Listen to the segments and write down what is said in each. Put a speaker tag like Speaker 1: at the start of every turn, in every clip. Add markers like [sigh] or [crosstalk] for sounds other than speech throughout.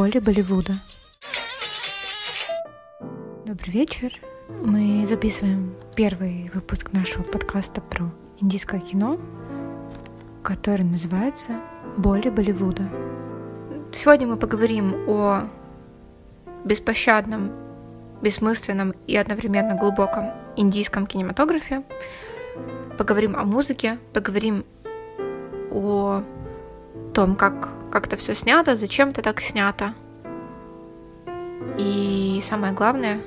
Speaker 1: Боли Болливуда. Добрый вечер. Мы записываем первый выпуск нашего подкаста про индийское кино, который называется «Боли Болливуда». Сегодня мы поговорим о беспощадном, бессмысленном и одновременно глубоком индийском кинематографе. Поговорим о музыке, поговорим о том, как, как это все снято, зачем это так снято. И самое главное,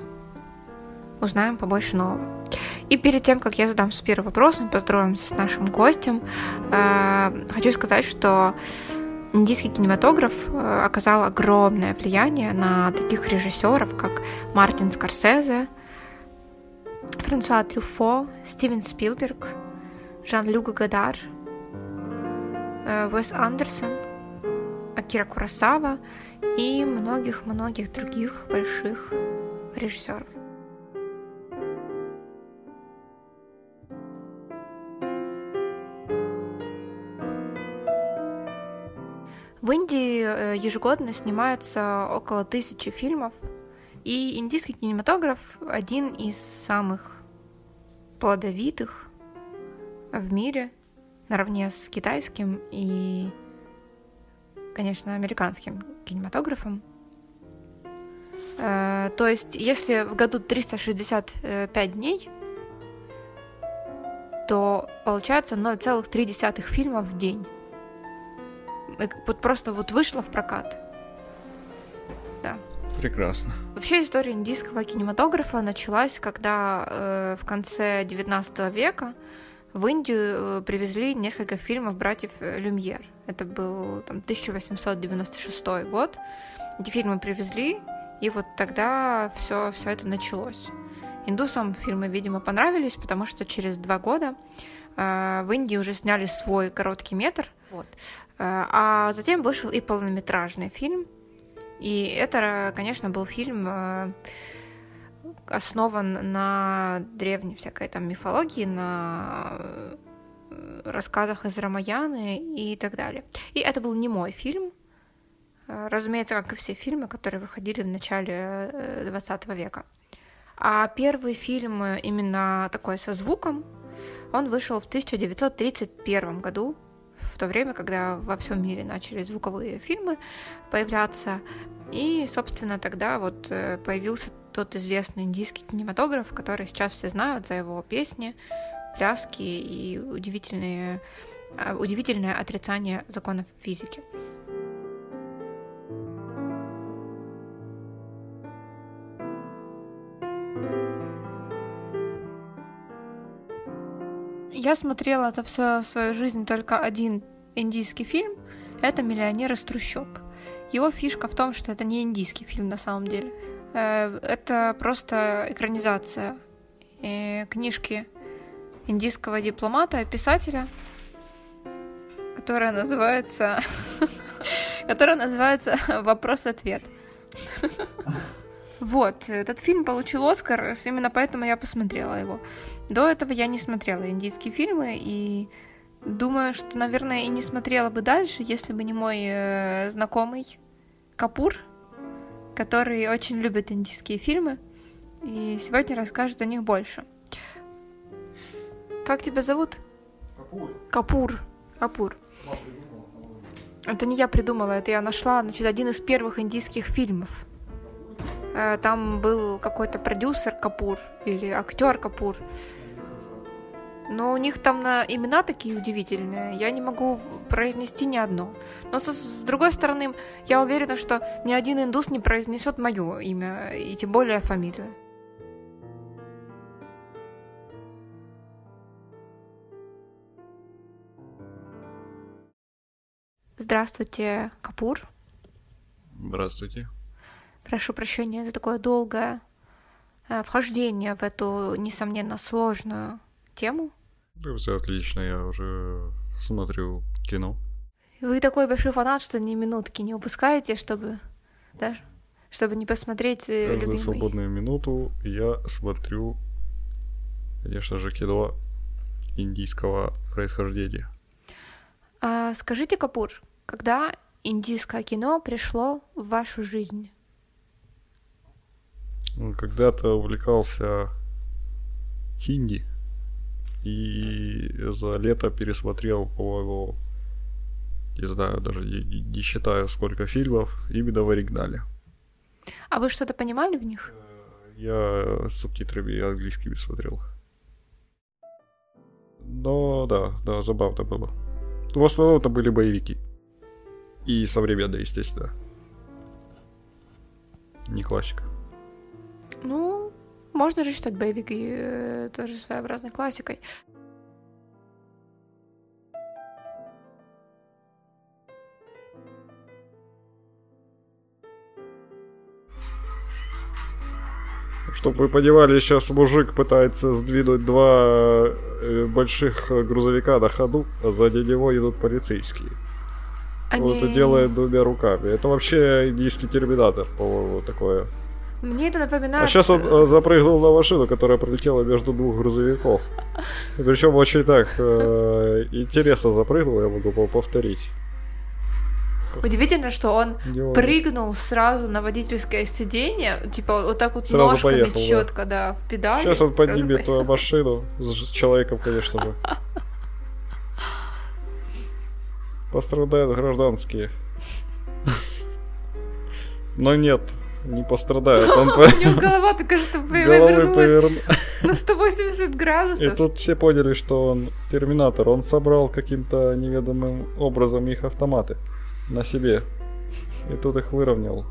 Speaker 1: узнаем побольше нового. И перед тем, как я задам с первым вопросом, поздороваемся с нашим гостем, э, хочу сказать, что индийский кинематограф э, оказал огромное влияние на таких режиссеров, как Мартин Скорсезе, Франсуа Трюфо, Стивен Спилберг, Жан-Люк Гадар, э, Уэс Андерсон, Акира Курасава и многих-многих других больших режиссеров. В Индии э, ежегодно снимается около тысячи фильмов, и индийский кинематограф один из самых плодовитых в мире, наравне с китайским и, конечно, американским кинематографом. Э, то есть, если в году 365 дней, то получается 0,3 фильма в день. Вот просто вот вышла в прокат. Да.
Speaker 2: Прекрасно.
Speaker 1: Вообще история индийского кинематографа началась, когда э, в конце 19 века в Индию э, привезли несколько фильмов братьев э, Люмьер. Это был там, 1896 год. Эти фильмы привезли, и вот тогда все, все это началось. Индусам фильмы, видимо, понравились, потому что через два года э, в Индии уже сняли свой короткий метр. Вот. А затем вышел и полнометражный фильм. И это, конечно, был фильм основан на древней всякой там мифологии, на э, рассказах из Рамаяны и так далее. И это был не мой фильм, разумеется, как и все фильмы, которые выходили в начале 20 века. А первый фильм именно такой со звуком, он вышел в 1931 году в то время, когда во всем мире начали звуковые фильмы появляться. И, собственно, тогда вот э, появился тот известный индийский кинематограф, который сейчас все знают за его песни, пляски и удивительные, а, удивительное отрицание законов физики. Я смотрела за всю свою жизнь только один индийский фильм. Это «Миллионер из трущоб». Его фишка в том, что это не индийский фильм на самом деле. Э, это просто экранизация э, книжки индийского дипломата писателя, которая называется... [laughs] которая называется «Вопрос-ответ». [laughs] Вот, этот фильм получил Оскар, именно поэтому я посмотрела его. До этого я не смотрела индийские фильмы, и думаю, что, наверное, и не смотрела бы дальше, если бы не мой э, знакомый Капур, который очень любит индийские фильмы, и сегодня расскажет о них больше. Как тебя зовут?
Speaker 2: Капур.
Speaker 1: Капур. Капур. Это не я придумала, это я нашла, значит, один из первых индийских фильмов. Э, там был какой-то продюсер Капур или актер Капур. Но у них там на имена такие удивительные, я не могу произнести ни одно. Но со, с другой стороны, я уверена, что ни один индус не произнесет мое имя, и тем более фамилию. Здравствуйте, Капур.
Speaker 2: Здравствуйте.
Speaker 1: Прошу прощения за такое долгое э, вхождение в эту, несомненно, сложную тему.
Speaker 2: Да, все отлично, я уже смотрю кино.
Speaker 1: Вы такой большой фанат, что ни минутки не упускаете, чтобы, да, чтобы не посмотреть э,
Speaker 2: Каждую
Speaker 1: любимый.
Speaker 2: свободную минуту я смотрю, конечно же, кино индийского происхождения.
Speaker 1: А, скажите, Капур, когда индийское кино пришло в вашу жизнь?
Speaker 2: Ну, когда-то увлекался хинди. И за лето пересмотрел, по-моему, не знаю, даже не, не считаю, сколько фильмов именно в оригинале.
Speaker 1: А вы что-то понимали в них?
Speaker 2: Я с субтитрами английскими смотрел. Но да, да, забавно было. В основном это были боевики. И современные, естественно. Не классика.
Speaker 1: Ну, можно же считать боевики э, тоже своеобразной классикой.
Speaker 2: Чтобы вы понимали, сейчас мужик пытается сдвинуть два э, больших грузовика на ходу, а сзади него идут полицейские. Они... Вот и делает двумя руками. Это вообще индийский терминатор, по-моему, такое.
Speaker 1: Мне это напоминает...
Speaker 2: А сейчас он э, запрыгнул на машину, которая пролетела между двух грузовиков. Причем очень так э, интересно запрыгнул, я могу повторить.
Speaker 1: Удивительно, что он прыгнул сразу на водительское сиденье, типа вот так вот
Speaker 2: сразу
Speaker 1: ножками
Speaker 2: поехал,
Speaker 1: четко, да. да, в педали.
Speaker 2: Сейчас он поднимет твою машину с человеком, конечно же. [laughs] Пострадают гражданские. Но нет, не пострадает. Он [laughs]
Speaker 1: У него голова только что [laughs] повернулась на 180 [laughs] градусов.
Speaker 2: И тут все поняли, что он терминатор. Он собрал каким-то неведомым образом их автоматы на себе. И тут их выровнял.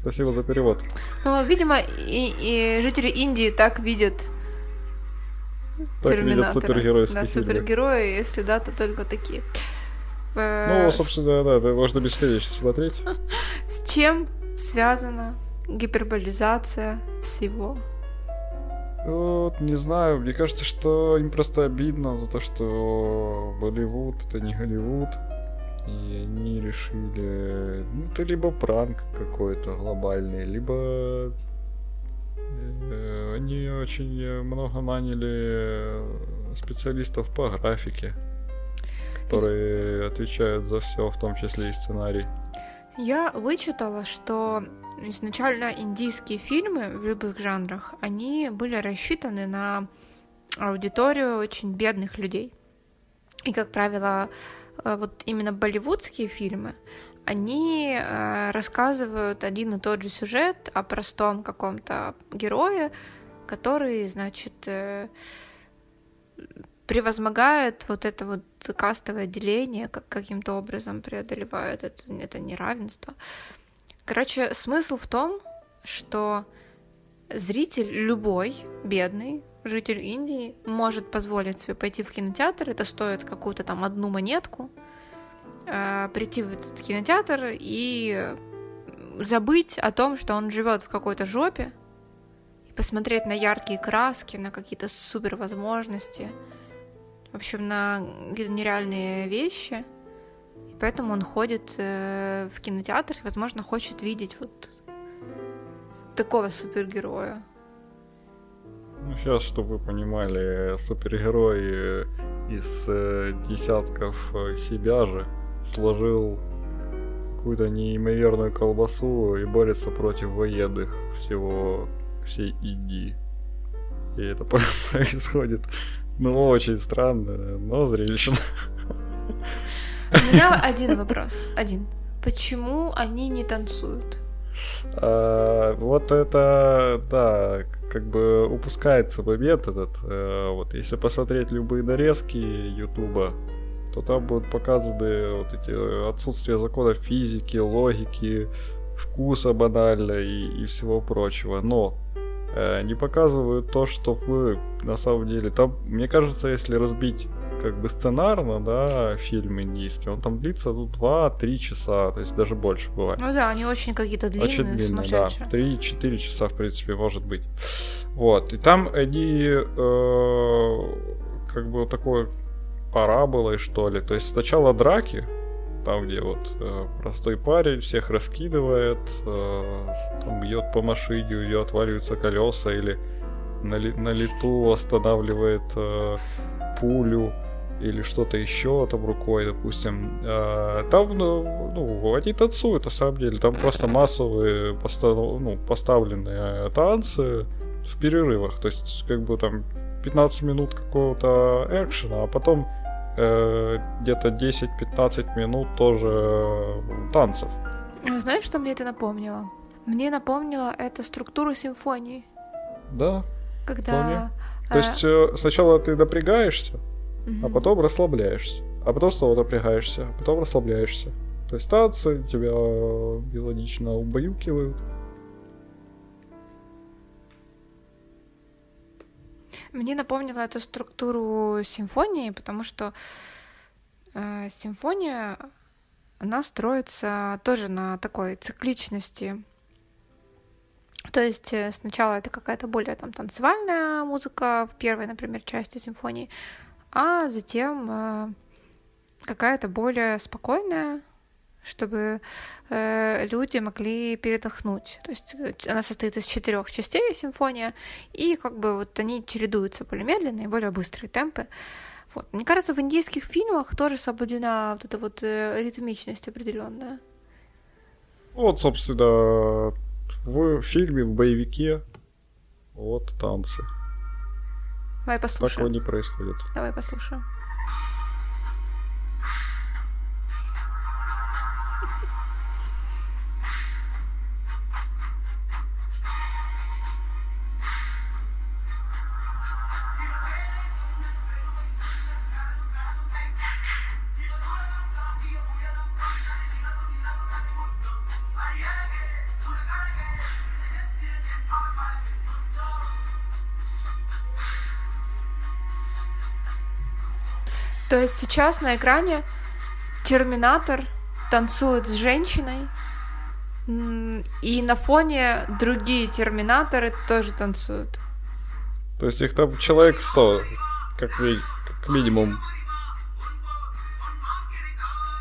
Speaker 2: Спасибо за перевод.
Speaker 1: Ну, видимо, и, и жители Индии так видят
Speaker 2: так видят супергеройские
Speaker 1: Да, супергерои, если да, то только такие.
Speaker 2: Ну, собственно, да, это можно бесконечно смотреть. [laughs]
Speaker 1: С чем связана гиперболизация всего?
Speaker 2: Вот, не знаю, мне кажется, что им просто обидно за то, что Болливуд это не Голливуд. И они решили, ну, это либо пранк какой-то глобальный, либо э, они очень много наняли специалистов по графике, которые отвечают за все, в том числе и сценарий.
Speaker 1: Я вычитала, что изначально индийские фильмы в любых жанрах, они были рассчитаны на аудиторию очень бедных людей. И, как правило, э, вот именно болливудские фильмы, они э, рассказывают один и тот же сюжет о простом каком-то герое, который, значит, э, превозмогает вот это вот кастовое деление, как каким-то образом преодолевает это, это неравенство. Короче, смысл в том, что зритель любой, бедный, житель Индии, может позволить себе пойти в кинотеатр, это стоит какую-то там одну монетку, э, прийти в этот кинотеатр и забыть о том, что он живет в какой-то жопе, и посмотреть на яркие краски, на какие-то супер возможности, в общем, на нереальные вещи – Поэтому он ходит э, в кинотеатр и, возможно, хочет видеть вот такого супергероя.
Speaker 2: Ну, сейчас, чтобы вы понимали, супергерой из э, десятков э, себя же сложил какую-то неимоверную колбасу и борется против военных всего всей Индии. И это [laughs] происходит, ну, очень странно, но зрелищно.
Speaker 1: У меня один вопрос. Один. Почему они не танцуют?
Speaker 2: А, вот это, да, как бы упускается момент этот. А, вот если посмотреть любые нарезки Ютуба, то там будут показаны вот эти отсутствие законов физики, логики, вкуса банально и, и всего прочего. Но э, не показывают то, что вы на самом деле. Там, мне кажется, если разбить как бы сценарно, да, фильм индийский, он там длится ну, 2-3 часа, то есть даже больше бывает.
Speaker 1: Ну да, они очень какие-то длинные, Очень длинные, да.
Speaker 2: 3-4 часа, в принципе, может быть. Вот, и там они э, как бы вот такой параболой, что ли. То есть сначала драки, там, где вот э, простой парень всех раскидывает, э, там бьет по машине, у нее отваливаются колеса или на, ли, на лету останавливает э, пулю или что-то еще там рукой, допустим. А, там, ну, ну, они танцуют, на самом деле. Там просто массовые постав, ну, поставленные танцы в перерывах. То есть, как бы там 15 минут какого-то экшена, а потом э, где-то 10-15 минут тоже э, танцев.
Speaker 1: Знаешь, что мне это напомнило? Мне напомнило это структуру симфонии.
Speaker 2: Да.
Speaker 1: Когда...
Speaker 2: Вполне. То есть э, сначала ты напрягаешься, угу. а потом расслабляешься. А потом снова напрягаешься, а потом расслабляешься. То есть танцы тебя мелодично убаюкивают.
Speaker 1: Мне напомнило эту структуру симфонии, потому что э, симфония, она строится тоже на такой цикличности. То есть э, сначала это какая-то более там танцевальная музыка в первой, например, части симфонии, а затем э, какая-то более спокойная, чтобы э, люди могли передохнуть. То есть э, она состоит из четырех частей симфония, и как бы вот они чередуются более медленные, более быстрые темпы. Вот. Мне кажется, в индийских фильмах тоже соблюдена вот эта вот э, ритмичность определенная.
Speaker 2: Вот, собственно, в фильме, в боевике, вот танцы.
Speaker 1: Давай послушаем.
Speaker 2: Такого не происходит.
Speaker 1: Давай послушаем. То есть сейчас на экране Терминатор танцует с женщиной, и на фоне другие Терминаторы тоже танцуют.
Speaker 2: То есть их там человек 100, как, ми- как минимум.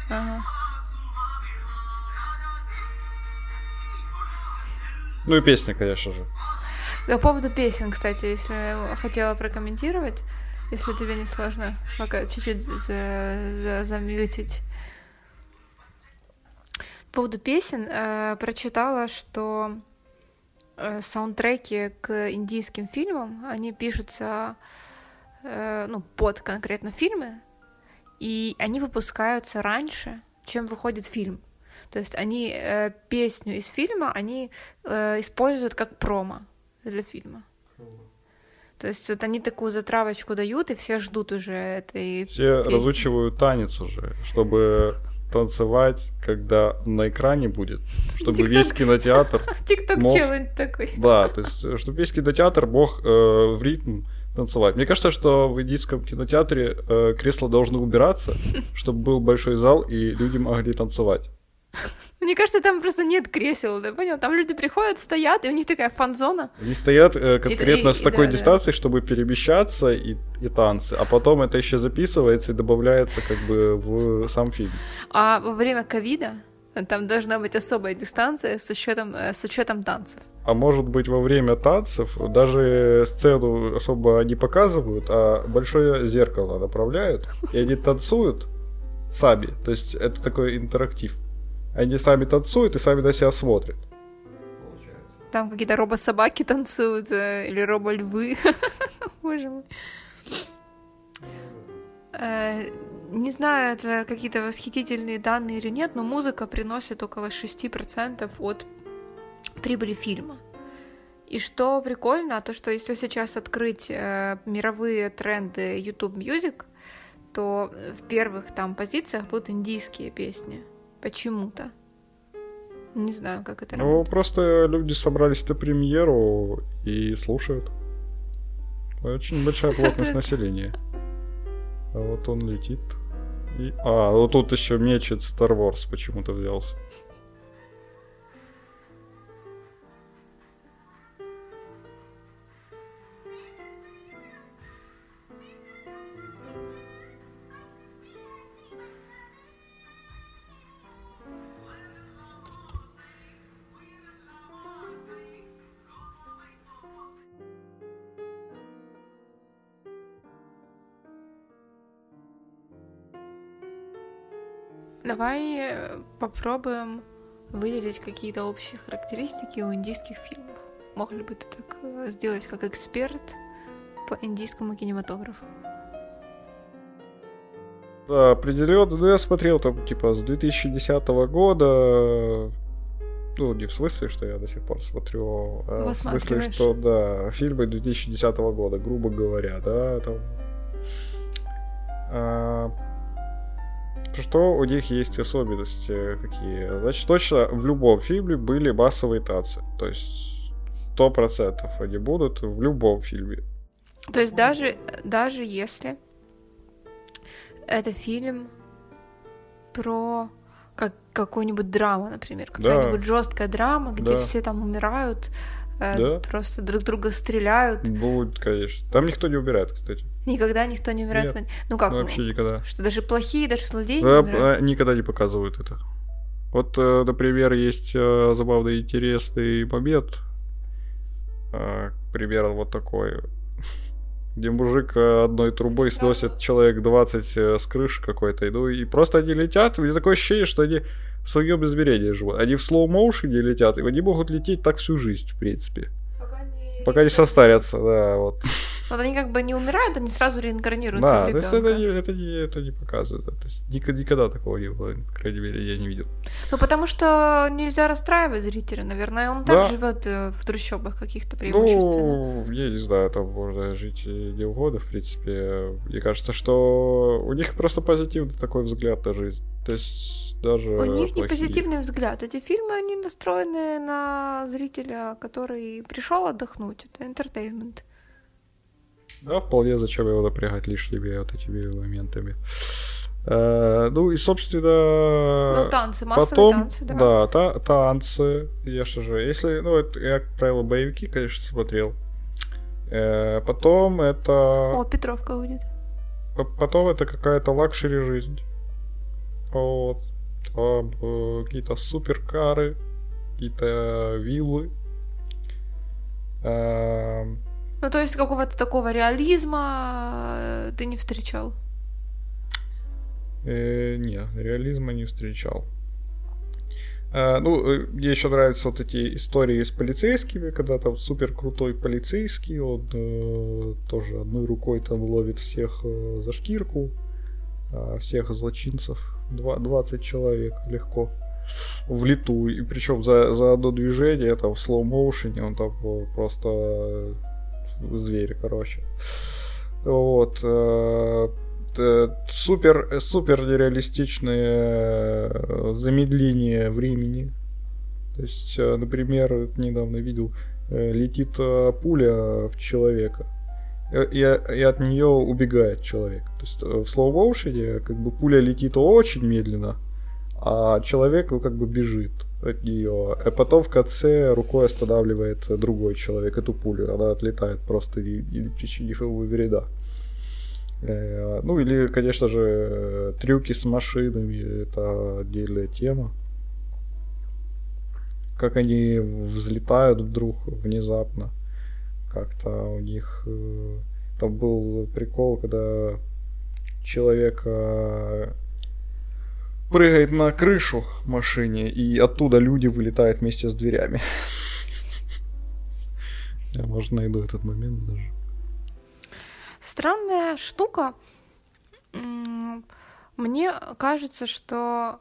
Speaker 2: Ага. Ну и песня, конечно же.
Speaker 1: По поводу песен, кстати, если хотела прокомментировать если тебе не сложно, пока чуть-чуть за, за, замьютить. По поводу песен э, прочитала, что э, саундтреки к индийским фильмам, они пишутся э, ну, под конкретно фильмы, и они выпускаются раньше, чем выходит фильм. То есть они э, песню из фильма они э, используют как промо для фильма. То есть вот они такую затравочку дают, и все ждут уже этой
Speaker 2: Все песни. разучивают танец уже, чтобы танцевать, когда на экране будет, чтобы TikTok. весь кинотеатр [laughs]
Speaker 1: Тикток мог... челлендж такой.
Speaker 2: Да, то есть, э, чтобы весь кинотеатр мог э, в ритм танцевать. Мне кажется, что в индийском кинотеатре э, кресла должны убираться, [laughs] чтобы был большой зал и люди могли танцевать.
Speaker 1: Мне кажется, там просто нет кресел, да, понял? Там люди приходят, стоят, и у них такая фан-зона.
Speaker 2: Они стоят э, конкретно и, с такой да, дистанцией, да. чтобы перемещаться и, и танцы, а потом это еще записывается и добавляется как бы в сам фильм.
Speaker 1: А во время ковида там должна быть особая дистанция с учетом, э, с учетом танцев.
Speaker 2: А может быть во время танцев даже сцену особо не показывают, а большое зеркало направляют, и они танцуют сами. То есть это такой интерактив. Они сами танцуют и сами на себя смотрят.
Speaker 1: Там какие-то робо-собаки танцуют, э, или робо-львы. [laughs] Боже мой. Э, не знаю, это какие-то восхитительные данные или нет, но музыка приносит около 6% от прибыли фильма. И что прикольно, то что если сейчас открыть э, мировые тренды YouTube Music, то в первых там позициях будут индийские песни почему-то. Не знаю, как это
Speaker 2: ну,
Speaker 1: работает.
Speaker 2: просто люди собрались на премьеру и слушают. Очень большая [laughs] плотность населения. А вот он летит. И... А, вот тут еще мечет Star Wars почему-то взялся.
Speaker 1: Давай э, попробуем выделить какие-то общие характеристики у индийских фильмов. Мог ли бы ты так э, сделать как эксперт по индийскому кинематографу?
Speaker 2: Да, определенно. Ну, я смотрел там, типа, с 2010 года. Ну, не в смысле, что я до сих пор смотрю, а в смысле, что, да, фильмы 2010 года, грубо говоря, да, там. А, что у них есть особенности какие? Значит, точно в любом фильме были массовые танцы. То есть сто процентов они будут в любом фильме.
Speaker 1: То есть даже, даже если это фильм про как какую-нибудь драму, например, какая-нибудь да. жесткая драма, где да. все там умирают, э, да. просто друг друга стреляют.
Speaker 2: Будет, конечно. Там никто не умирает, кстати.
Speaker 1: Никогда никто не умирает.
Speaker 2: Нет.
Speaker 1: Ну как?
Speaker 2: Ну, вообще никогда.
Speaker 1: Что даже плохие, даже злодеи да, не умирают?
Speaker 2: Никогда не показывают это. Вот, э, например, есть э, забавный интересный момент. Э, пример вот такой. [laughs] Где мужик одной трубой сносит человек 20 с крыши какой-то. Ну и просто они летят. У меня такое ощущение, что они в своем измерении живут. Они в слоу-моушене летят, и они могут лететь так всю жизнь, в принципе. Пока не, Пока не состарятся, да, вот.
Speaker 1: Вот они как бы не умирают, они сразу реинкарнируются
Speaker 2: да, в ребенка. то есть это не, это не, это не показывает. То есть никогда, никогда такого не было, по крайней мере, я не видел.
Speaker 1: Ну, потому что нельзя расстраивать зрителя, наверное. Он да. так живет э, в трущобах каких-то преимущественно.
Speaker 2: Ну, я не знаю, там можно жить где угодно, в принципе. Мне кажется, что у них просто позитивный такой взгляд на жизнь. То есть даже
Speaker 1: У них плохие. не позитивный взгляд. Эти фильмы, они настроены на зрителя, который пришел отдохнуть. Это entertainment.
Speaker 2: Да, вполне зачем его напрягать лишними вот этими моментами. Э, ну и, собственно...
Speaker 1: Ну, танцы, массовые потом, танцы, да.
Speaker 2: Да, та, танцы, конечно же. Если, ну, это, я, как правило, боевики, конечно, смотрел. Э, потом это...
Speaker 1: О, Петровка будет.
Speaker 2: Потом это какая-то luxury жизнь. Вот. Там э, какие-то суперкары, какие-то виллы. Э,
Speaker 1: ну, то есть какого-то такого реализма э, ты не встречал?
Speaker 2: Э, не, реализма не встречал. Э, ну, э, мне еще нравятся вот эти истории с полицейскими, когда там супер крутой полицейский, он э, тоже одной рукой там ловит всех э, за шкирку, э, всех злочинцев, 20 человек легко в лету, и причем за, за одно движение, там в слоу-моушене, он там просто зверь, короче. Вот. Э, супер, супер нереалистичное э, замедление времени. То есть, э, например, недавно видел, летит пуля в человека, и, и от нее убегает человек. То есть в слово как бы пуля летит очень медленно, а человек ну, как бы бежит от. А потом в конце рукой останавливает другой человек эту пулю. Она отлетает просто и не причинив ему вреда. Э, ну или, конечно же, трюки с машинами. Это отдельная тема. Как они взлетают вдруг внезапно. Как-то у них... Э, там был прикол, когда человека прыгает на крышу машине, и оттуда люди вылетают вместе с дверями. Я, может, найду этот момент даже.
Speaker 1: Странная штука. Мне кажется, что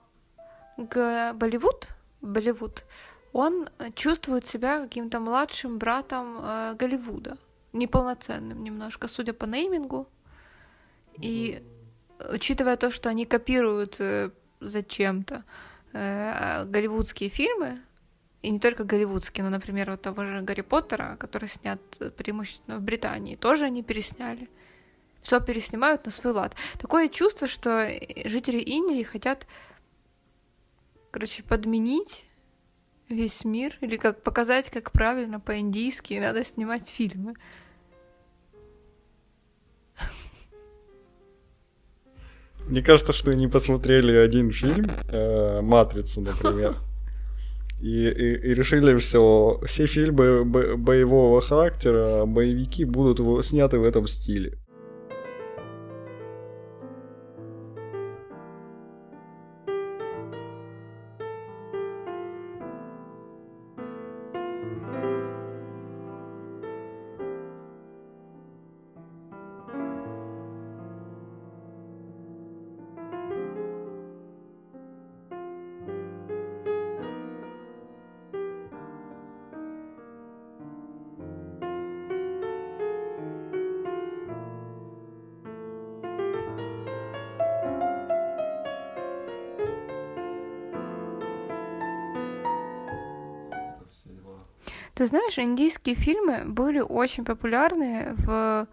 Speaker 1: Болливуд, Болливуд, он чувствует себя каким-то младшим братом э, Голливуда, неполноценным немножко, судя по неймингу. И учитывая то, что они копируют э, зачем-то э, голливудские фильмы, и не только голливудские, но, например, вот того же Гарри Поттера, который снят преимущественно в Британии, тоже они пересняли. Все переснимают на свой лад. Такое чувство, что жители Индии хотят, короче, подменить весь мир, или как показать, как правильно по-индийски надо снимать фильмы.
Speaker 2: Мне кажется, что они посмотрели один фильм, э, Матрицу, например. [laughs] И, и, и решили все, все фильмы боевого характера, боевики будут сняты в этом стиле.
Speaker 1: Знаешь, индийские фильмы были очень популярны в,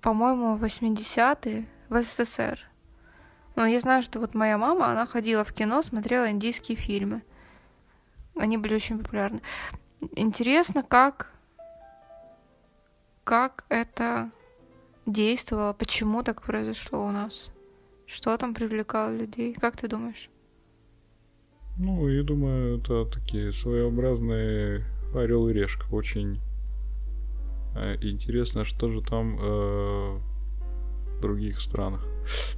Speaker 1: по-моему, 80-е в СССР. Но я знаю, что вот моя мама, она ходила в кино, смотрела индийские фильмы. Они были очень популярны. Интересно, как, как это действовало, почему так произошло у нас. Что там привлекало людей? Как ты думаешь?
Speaker 2: Ну, я думаю, это такие своеобразные орел и решка. Очень э, интересно, что же там э, в других странах.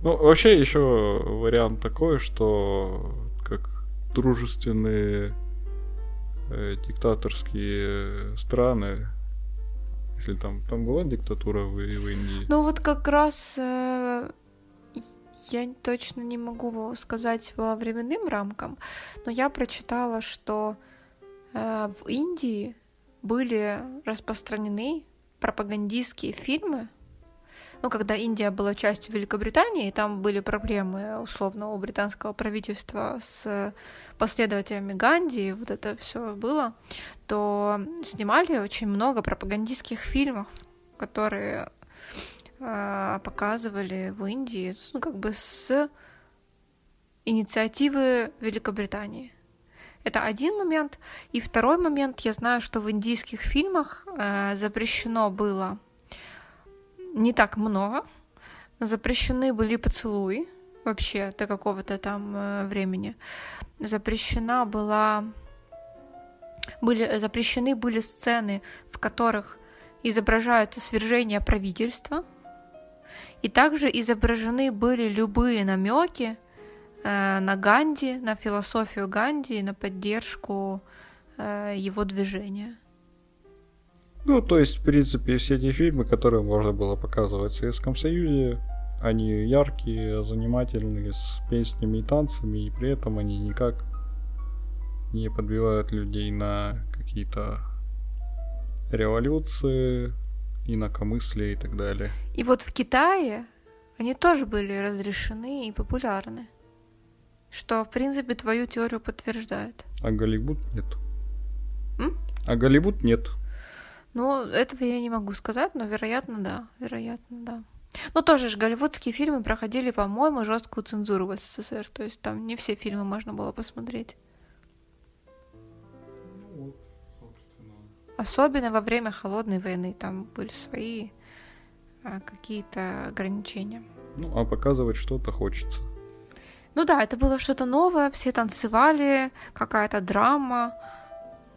Speaker 2: Ну, вообще еще вариант такой, что как дружественные э, диктаторские страны, если там там была диктатура в, в Индии.
Speaker 1: Ну вот как раз э, я точно не могу сказать по временным рамкам, но я прочитала, что в Индии были распространены пропагандистские фильмы ну, когда Индия была частью Великобритании, там были проблемы, условно, у британского правительства с последователями Ганди, вот это все было, то снимали очень много пропагандистских фильмов, которые э, показывали в Индии, ну, как бы с инициативы Великобритании. Это один момент. И второй момент, я знаю, что в индийских фильмах э, запрещено было не так много. Запрещены были поцелуи вообще до какого-то там э, времени. Запрещена была... Были, запрещены были сцены, в которых изображается свержение правительства, и также изображены были любые намеки на Ганди, на философию Ганди, на поддержку э, его движения.
Speaker 2: Ну, то есть, в принципе, все эти фильмы, которые можно было показывать в Советском Союзе, они яркие, занимательные, с песнями и танцами, и при этом они никак не подбивают людей на какие-то революции, инакомыслия и так далее.
Speaker 1: И вот в Китае они тоже были разрешены и популярны. Что, в принципе, твою теорию подтверждает.
Speaker 2: А Голливуд нет.
Speaker 1: М?
Speaker 2: А Голливуд нет.
Speaker 1: Ну, этого я не могу сказать, но вероятно, да. Вероятно, да. Ну, тоже же голливудские фильмы проходили, по-моему, жесткую цензуру в СССР. То есть там не все фильмы можно было посмотреть. Особенно во время холодной войны там были свои а, какие-то ограничения.
Speaker 2: Ну, а показывать что-то хочется.
Speaker 1: Ну да, это было что-то новое, все танцевали, какая-то драма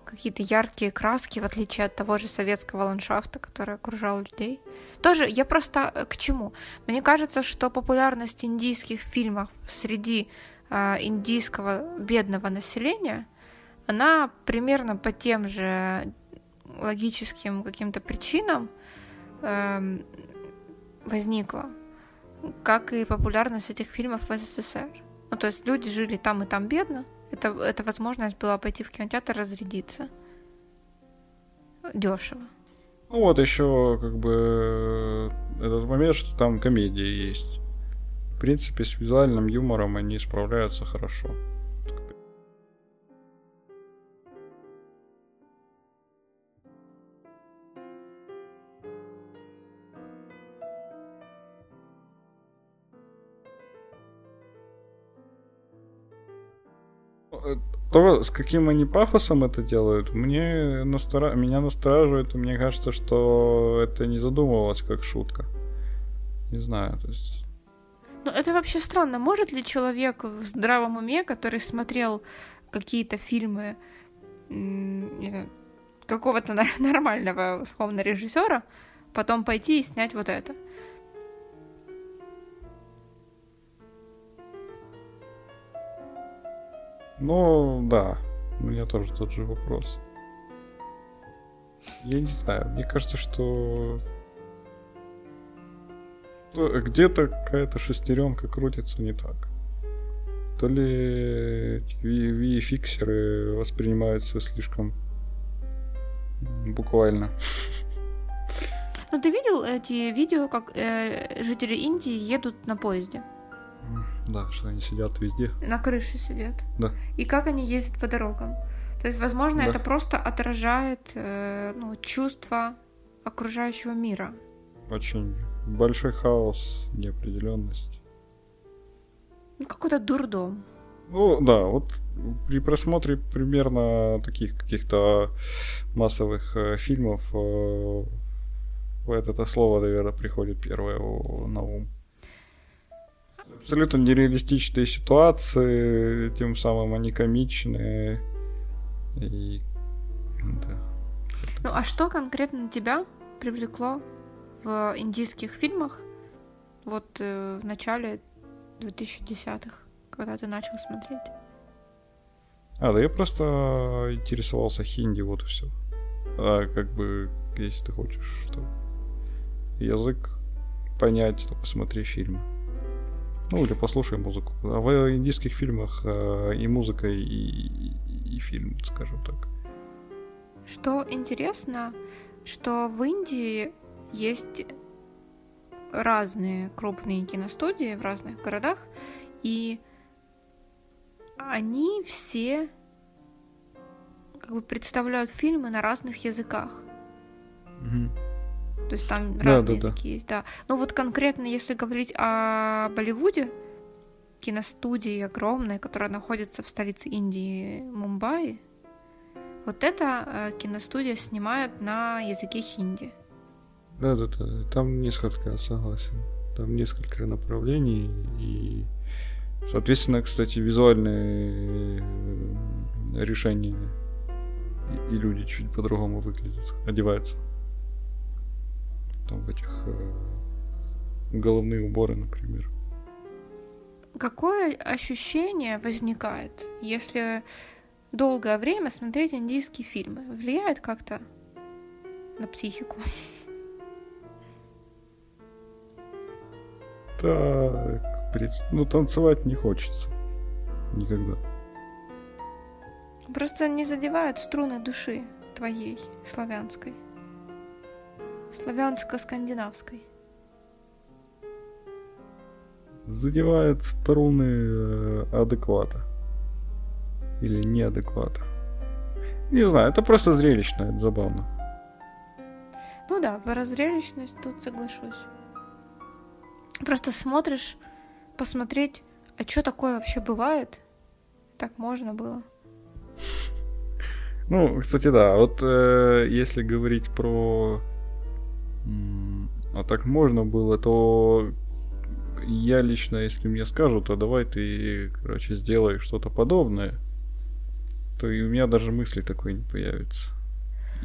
Speaker 1: какие-то яркие краски, в отличие от того же советского ландшафта, который окружал людей. Тоже я просто э, к чему? Мне кажется, что популярность индийских фильмов среди э, индийского бедного населения, она примерно по тем же логическим каким-то причинам э, возникла, как и популярность этих фильмов в СССР. Ну, то есть люди жили там и там бедно, это, это возможность была пойти в кинотеатр разрядиться. Дешево.
Speaker 2: Ну вот еще как бы этот момент, что там комедия есть. В принципе, с визуальным юмором они справляются хорошо. То, с каким они пафосом это делают, мне настора... меня настораживает, и мне кажется, что это не задумывалось как шутка. Не знаю, то есть...
Speaker 1: Ну, это вообще странно. Может ли человек в здравом уме, который смотрел какие-то фильмы какого-то [laughs] нормального, условно, режиссера, потом пойти и снять вот это?
Speaker 2: Ну, да. У меня тоже тот же вопрос. Я не знаю, мне кажется, что где-то какая-то шестеренка крутится не так. То ли VFXеры воспринимаются слишком буквально.
Speaker 1: Ну ты видел эти видео, как э, жители Индии едут на поезде?
Speaker 2: Да, что они сидят везде.
Speaker 1: На крыше сидят.
Speaker 2: Да.
Speaker 1: И как они ездят по дорогам. То есть, возможно, да. это просто отражает э, ну, чувство окружающего мира.
Speaker 2: Очень большой хаос, неопределенность.
Speaker 1: Ну, какой-то дурдом.
Speaker 2: Ну, да, вот при просмотре примерно таких каких-то массовых э, фильмов э, это слово, наверное, приходит первое на ум. Абсолютно нереалистичные ситуации, тем самым они комичные. И...
Speaker 1: Да. Ну а что конкретно тебя привлекло в индийских фильмах вот э, в начале 2010-х, когда ты начал смотреть?
Speaker 2: А, да я просто интересовался хинди, вот и все. А как бы, если ты хочешь, что язык понять, то посмотри фильм. Ну, или послушай музыку. А в индийских фильмах э, и музыка, и, и, и фильм, скажем так.
Speaker 1: Что интересно, что в Индии есть разные крупные киностудии в разных городах, и они все как бы представляют фильмы на разных языках.
Speaker 2: Угу.
Speaker 1: То есть там да, разные да, языки да. есть, да. Но вот конкретно, если говорить о Болливуде, киностудии огромной, которая находится в столице Индии, Мумбаи, вот эта э, киностудия снимает на языке хинди.
Speaker 2: Да, да, да. Там несколько, согласен. Там несколько направлений и Соответственно, кстати, визуальные э, решения и, люди чуть по-другому выглядят, одеваются. Там в этих э, головные уборы, например.
Speaker 1: Какое ощущение возникает, если долгое время смотреть индийские фильмы? Влияет как-то на психику?
Speaker 2: Так, ну, танцевать не хочется. Никогда.
Speaker 1: Просто не задевают струны души твоей, славянской. Славянско-скандинавской.
Speaker 2: Задевают струны э, адеквата. Или неадеквата. Не знаю, это просто зрелищно, это забавно.
Speaker 1: Ну да, про зрелищность тут соглашусь. Просто смотришь посмотреть, а что такое вообще бывает? Так можно было.
Speaker 2: Ну, кстати, да. Вот э, если говорить про... А так можно было, то я лично, если мне скажут, а давай ты, короче, сделай что-то подобное, то и у меня даже мысли такой не появится.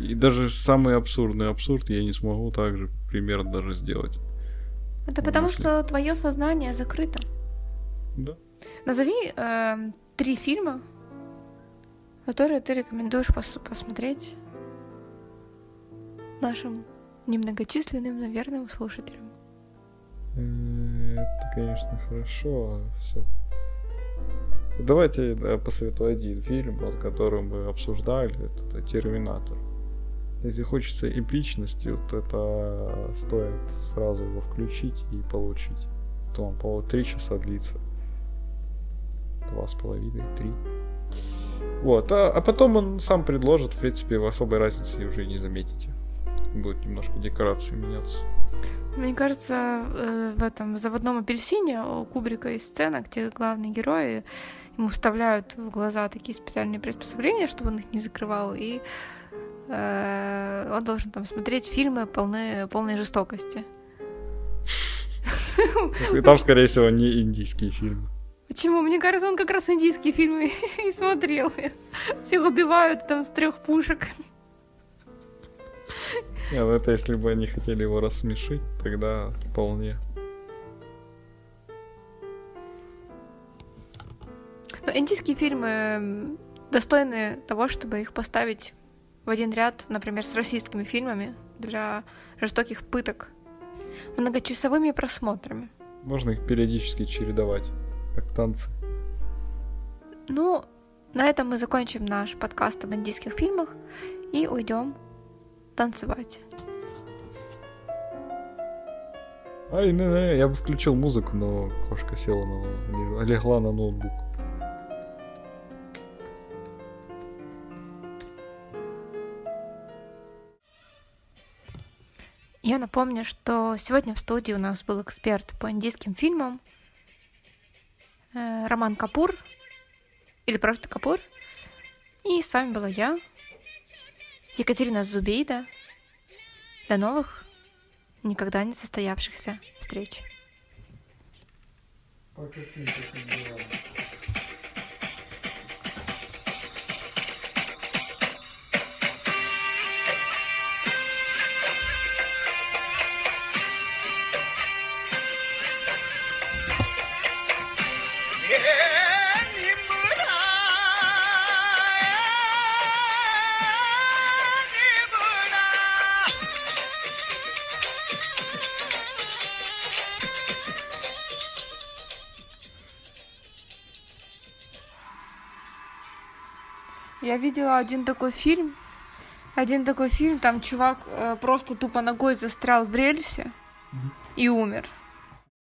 Speaker 2: И даже самый абсурдный абсурд я не смогу так же примерно даже сделать.
Speaker 1: Это потому мысли. что твое сознание закрыто.
Speaker 2: Да.
Speaker 1: Назови э, три фильма, которые ты рекомендуешь пос- посмотреть нашим немногочисленным, наверное, слушателям.
Speaker 2: Это, конечно, хорошо. Все. Давайте я посоветую один фильм, вот, который мы обсуждали. Это «Терминатор». Если хочется эпичности, вот это стоит сразу его включить и получить. То он, по три часа длится два с половиной, три. Вот, а, а потом он сам предложит, в принципе, в особой разницы уже не заметите. Будет немножко декорации меняться.
Speaker 1: Мне кажется, э, в этом заводном апельсине у Кубрика есть сцена, где главные герои ему вставляют в глаза такие специальные приспособления, чтобы он их не закрывал, и э, он должен там смотреть фильмы полные, полной жестокости.
Speaker 2: И там, скорее всего, не индийские фильмы.
Speaker 1: Почему? Мне кажется, он как раз индийские фильмы [laughs] и смотрел. Всех убивают там с трех пушек.
Speaker 2: Нет, ну это если бы они хотели его рассмешить, тогда вполне.
Speaker 1: Но индийские фильмы достойны того, чтобы их поставить в один ряд, например, с российскими фильмами для жестоких пыток, многочасовыми просмотрами.
Speaker 2: Можно их периодически чередовать как танцы.
Speaker 1: Ну, на этом мы закончим наш подкаст об индийских фильмах и уйдем танцевать.
Speaker 2: Ай, не, не, я бы включил музыку, но кошка села на легла на ноутбук.
Speaker 1: Я напомню, что сегодня в студии у нас был эксперт по индийским фильмам э, Роман Капур, или просто Капур. И с вами была я, Екатерина Зубейда. До новых, никогда не состоявшихся встреч. По каким таким делам? Я видела один такой фильм, один такой фильм, там чувак э, просто тупо ногой застрял в рельсе mm-hmm. и умер.